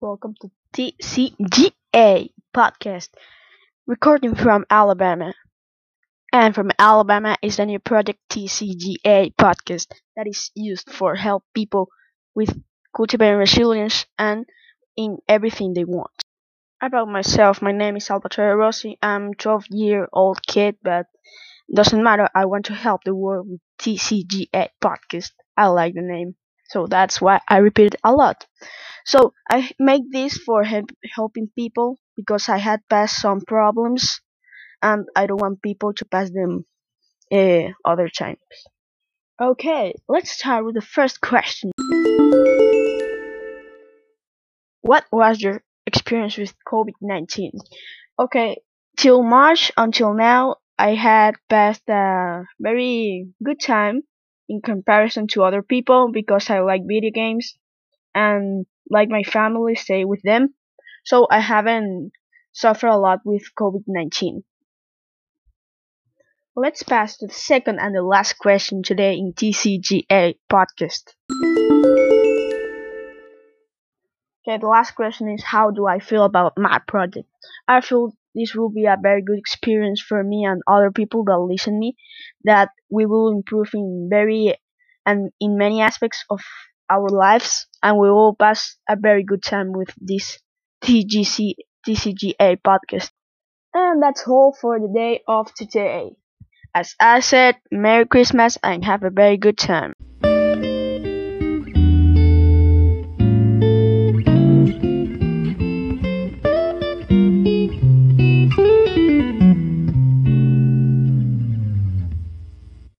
welcome to TCGA podcast, recording from Alabama. And from Alabama is the new project TCGA podcast that is used for help people with cultivating resilience and in everything they want. About myself, my name is Salvatore Rossi. I'm 12 year old kid, but doesn't matter. I want to help the world with TCGA podcast. I like the name, so that's why I repeat it a lot. So I make this for help, helping people because I had passed some problems and I don't want people to pass them uh, other times. Okay, let's start with the first question. What was your experience with COVID 19? Okay, till March until now, I had passed a very good time in comparison to other people because I like video games and like my family stay with them. So I haven't suffered a lot with COVID 19. Let's pass to the second and the last question today in TCGA podcast. Okay, the last question is how do I feel about my project? I feel this will be a very good experience for me and other people that listen me that we will improve in very and in many aspects of our lives and we will pass a very good time with this TGC TCGA podcast. And that's all for the day of today. As I said, Merry Christmas and have a very good time.